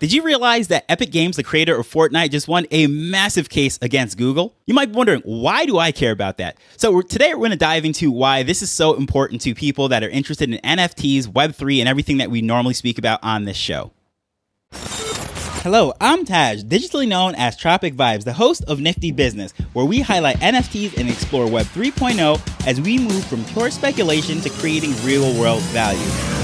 Did you realize that Epic Games, the creator of Fortnite, just won a massive case against Google? You might be wondering, why do I care about that? So, today we're going to dive into why this is so important to people that are interested in NFTs, Web3, and everything that we normally speak about on this show. Hello, I'm Taj, digitally known as Tropic Vibes, the host of Nifty Business, where we highlight NFTs and explore Web 3.0 as we move from pure speculation to creating real world value.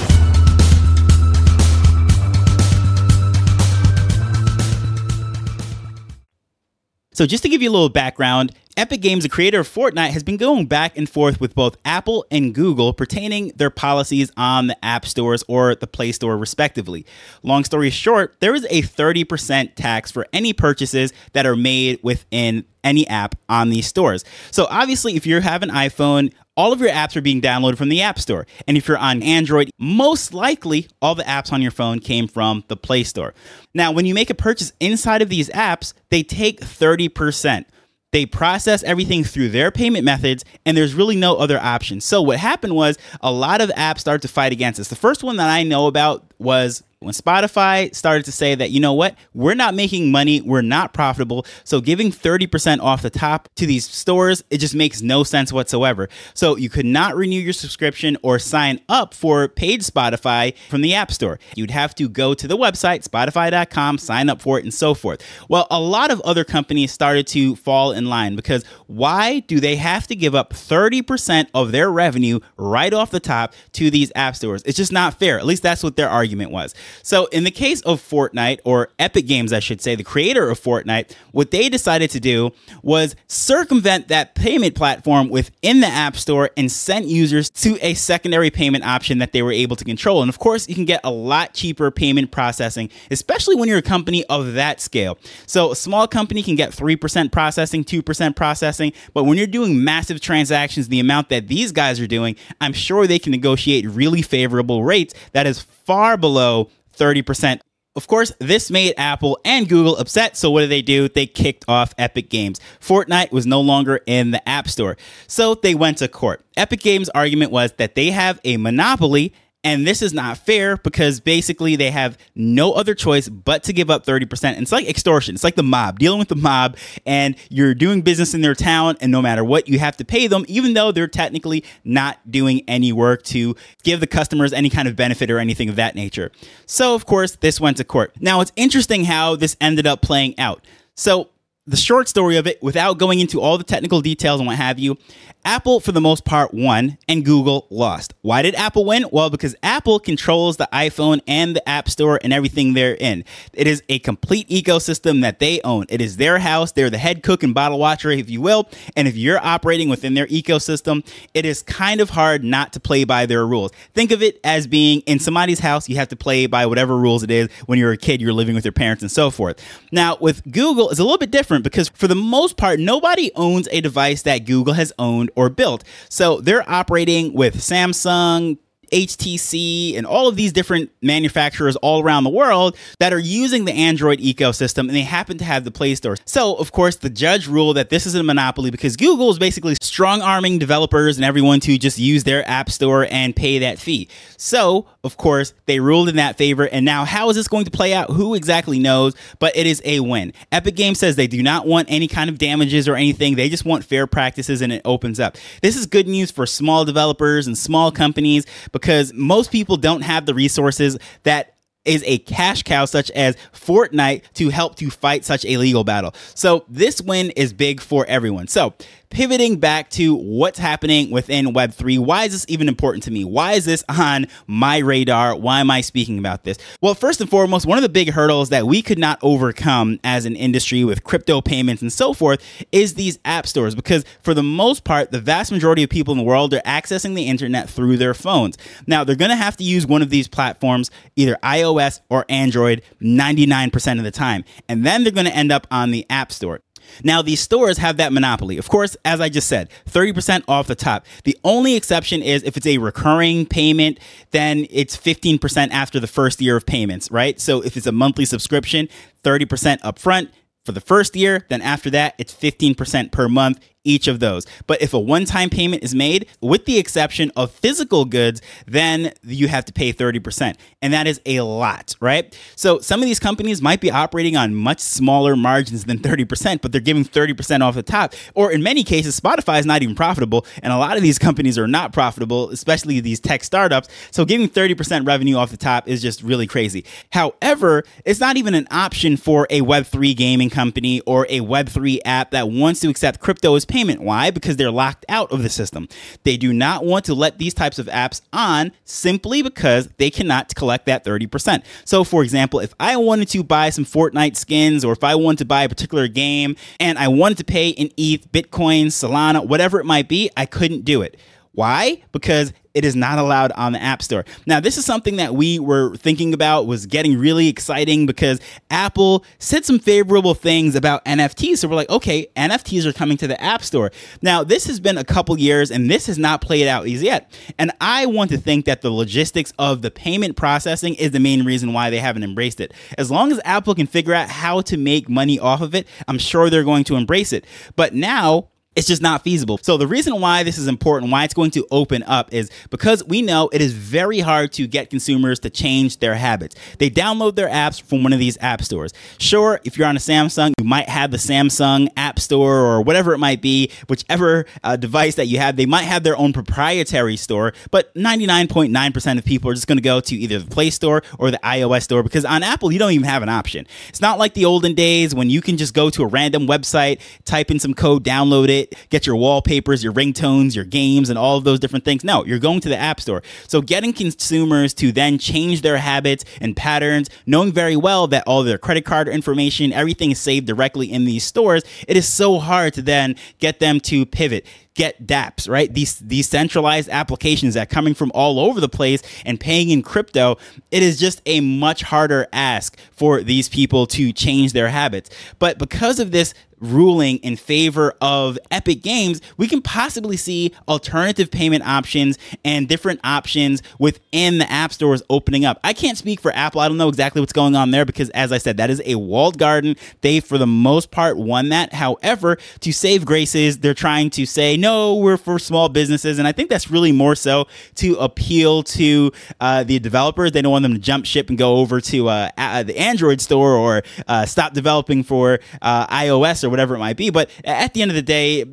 So, just to give you a little background, Epic Games, the creator of Fortnite, has been going back and forth with both Apple and Google pertaining their policies on the app stores or the Play Store, respectively. Long story short, there is a 30% tax for any purchases that are made within any app on these stores. So, obviously, if you have an iPhone, all of your apps are being downloaded from the App Store. And if you're on Android, most likely all the apps on your phone came from the Play Store. Now, when you make a purchase inside of these apps, they take 30%. They process everything through their payment methods, and there's really no other option. So, what happened was a lot of apps started to fight against this. The first one that I know about was when Spotify started to say that, you know what, we're not making money, we're not profitable, so giving 30% off the top to these stores, it just makes no sense whatsoever. So you could not renew your subscription or sign up for paid Spotify from the App Store. You'd have to go to the website, spotify.com, sign up for it, and so forth. Well, a lot of other companies started to fall in line because why do they have to give up 30% of their revenue right off the top to these app stores? It's just not fair. At least that's what their argument was. So, in the case of Fortnite, or Epic Games, I should say, the creator of Fortnite, what they decided to do was circumvent that payment platform within the App Store and sent users to a secondary payment option that they were able to control. And of course, you can get a lot cheaper payment processing, especially when you're a company of that scale. So, a small company can get 3% processing, 2% processing, but when you're doing massive transactions, the amount that these guys are doing, I'm sure they can negotiate really favorable rates that is far below 30%. Of course, this made Apple and Google upset, so what did they do? They kicked off Epic Games. Fortnite was no longer in the App Store, so they went to court. Epic Games' argument was that they have a monopoly and this is not fair because basically they have no other choice but to give up 30%. And it's like extortion. It's like the mob, dealing with the mob, and you're doing business in their town, and no matter what, you have to pay them, even though they're technically not doing any work to give the customers any kind of benefit or anything of that nature. So, of course, this went to court. Now, it's interesting how this ended up playing out. So, the short story of it, without going into all the technical details and what have you, Apple, for the most part, won and Google lost. Why did Apple win? Well, because Apple controls the iPhone and the App Store and everything therein. It is a complete ecosystem that they own. It is their house. They're the head cook and bottle watcher, if you will. And if you're operating within their ecosystem, it is kind of hard not to play by their rules. Think of it as being in somebody's house, you have to play by whatever rules it is. When you're a kid, you're living with your parents and so forth. Now, with Google, it's a little bit different because for the most part, nobody owns a device that Google has owned or built. So they're operating with Samsung, HTC, and all of these different manufacturers all around the world that are using the Android ecosystem and they happen to have the Play Store. So, of course, the judge ruled that this is a monopoly because Google is basically strong arming developers and everyone to just use their app store and pay that fee. So, of course, they ruled in that favor. And now, how is this going to play out? Who exactly knows? But it is a win. Epic Games says they do not want any kind of damages or anything. They just want fair practices and it opens up. This is good news for small developers and small companies because most people don't have the resources that is a cash cow such as Fortnite to help to fight such a legal battle. So this win is big for everyone. So pivoting back to what's happening within Web3. Why is this even important to me? Why is this on my radar? Why am I speaking about this? Well, first and foremost, one of the big hurdles that we could not overcome as an industry with crypto payments and so forth is these app stores because for the most part, the vast majority of people in the world are accessing the internet through their phones. Now, they're going to have to use one of these platforms, either iOS or Android, 99% of the time. And then they're going to end up on the App Store. Now, these stores have that monopoly. Of course, as I just said, 30% off the top. The only exception is if it's a recurring payment, then it's 15% after the first year of payments, right? So if it's a monthly subscription, 30% upfront for the first year, then after that, it's 15% per month each of those. But if a one time payment is made, with the exception of physical goods, then you have to pay 30%. And that is a lot, right? So some of these companies might be operating on much smaller margins than 30%, but they're giving 30% off the top. Or in many cases, Spotify is not even profitable. And a lot of these companies are not profitable, especially these tech startups. So giving 30% revenue off the top is just really crazy. However, it's not even an option for a Web3 gaming company or a Web3 app that wants to accept crypto as payment. Why? Because they're locked out of the system. They do not want to let these types of apps on simply because they cannot collect that 30%. So, for example, if I wanted to buy some Fortnite skins or if I wanted to buy a particular game and I wanted to pay in ETH, Bitcoin, Solana, whatever it might be, I couldn't do it. Why? Because it is not allowed on the App Store. Now, this is something that we were thinking about was getting really exciting because Apple said some favorable things about NFTs. So we're like, okay, NFTs are coming to the App Store. Now, this has been a couple years and this has not played out as yet. And I want to think that the logistics of the payment processing is the main reason why they haven't embraced it. As long as Apple can figure out how to make money off of it, I'm sure they're going to embrace it. But now it's just not feasible. So the reason why this is important, why it's going to open up is because we know it is very hard to get consumers to change their habits. They download their apps from one of these app stores. Sure, if you're on a Samsung, you might have the Samsung App Store or whatever it might be, whichever uh, device that you have, they might have their own proprietary store, but 99.9% of people are just going to go to either the Play Store or the iOS store because on Apple, you don't even have an option. It's not like the olden days when you can just go to a random website, type in some code, download it, get your wallpapers, your ringtones, your games, and all of those different things. No, you're going to the App Store. So getting consumers to then change their habits and patterns, knowing very well that all their credit card information, everything is saved directly in these stores, it is so hard to then get them to pivot get dApps, right? These these centralized applications that coming from all over the place and paying in crypto, it is just a much harder ask for these people to change their habits. But because of this ruling in favor of Epic Games, we can possibly see alternative payment options and different options within the app stores opening up. I can't speak for Apple. I don't know exactly what's going on there because, as I said, that is a walled garden. They, for the most part, won that. However, to save graces, they're trying to say, no, we're for small businesses. And I think that's really more so to appeal to uh, the developers. They don't want them to jump ship and go over to uh, a- the Android store or uh, stop developing for uh, iOS or whatever it might be. But at the end of the day,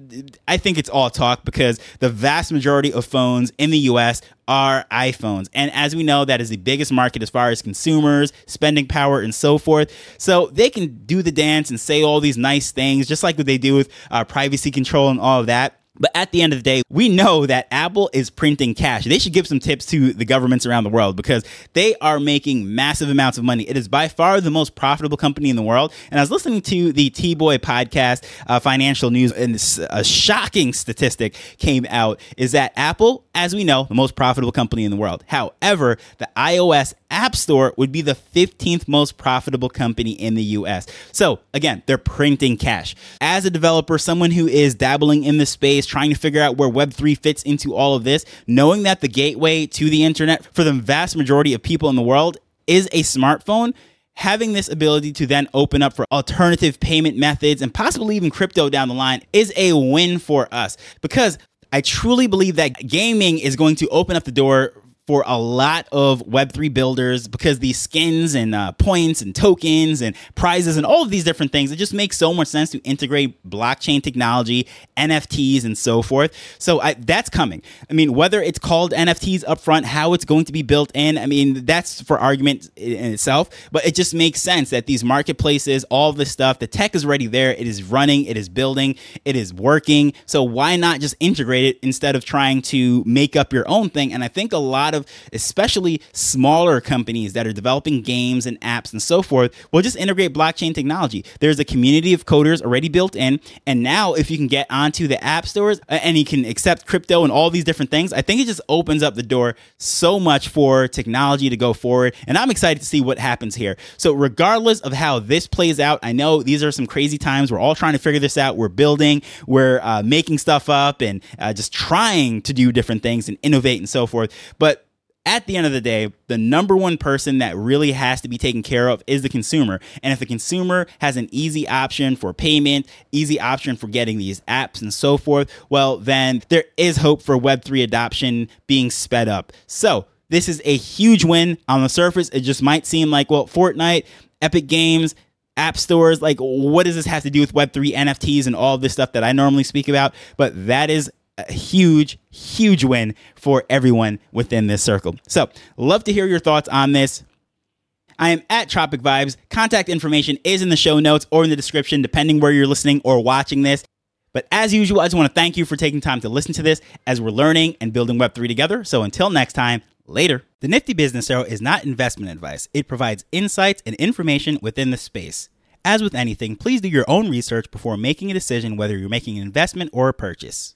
I think it's all talk because the vast majority of phones in the US are iPhones. And as we know, that is the biggest market as far as consumers, spending power, and so forth. So they can do the dance and say all these nice things, just like what they do with uh, privacy control and all of that. But at the end of the day, we know that Apple is printing cash. They should give some tips to the governments around the world because they are making massive amounts of money. It is by far the most profitable company in the world. And I was listening to the T Boy podcast, uh, Financial News, and a shocking statistic came out is that Apple, as we know, the most profitable company in the world. However, the iOS App Store would be the 15th most profitable company in the US. So, again, they're printing cash. As a developer, someone who is dabbling in the space, trying to figure out where Web3 fits into all of this, knowing that the gateway to the internet for the vast majority of people in the world is a smartphone, having this ability to then open up for alternative payment methods and possibly even crypto down the line is a win for us because I truly believe that gaming is going to open up the door for a lot of Web3 builders because these skins and uh, points and tokens and prizes and all of these different things, it just makes so much sense to integrate blockchain technology, NFTs, and so forth. So I, that's coming. I mean, whether it's called NFTs upfront, how it's going to be built in, I mean, that's for argument in itself, but it just makes sense that these marketplaces, all this stuff, the tech is already there, it is running, it is building, it is working. So why not just integrate it instead of trying to make up your own thing? And I think a lot of of especially smaller companies that are developing games and apps and so forth will just integrate blockchain technology. There's a community of coders already built in. And now, if you can get onto the app stores and you can accept crypto and all these different things, I think it just opens up the door so much for technology to go forward. And I'm excited to see what happens here. So, regardless of how this plays out, I know these are some crazy times. We're all trying to figure this out. We're building, we're uh, making stuff up, and uh, just trying to do different things and innovate and so forth. But at the end of the day, the number one person that really has to be taken care of is the consumer. And if the consumer has an easy option for payment, easy option for getting these apps and so forth, well, then there is hope for Web3 adoption being sped up. So, this is a huge win on the surface. It just might seem like, well, Fortnite, Epic Games, app stores, like what does this have to do with Web3 NFTs and all this stuff that I normally speak about? But that is a huge, huge win for everyone within this circle. So, love to hear your thoughts on this. I am at Tropic Vibes. Contact information is in the show notes or in the description, depending where you're listening or watching this. But as usual, I just want to thank you for taking time to listen to this as we're learning and building Web3 together. So until next time, later. The Nifty Business Arrow is not investment advice, it provides insights and information within the space. As with anything, please do your own research before making a decision whether you're making an investment or a purchase.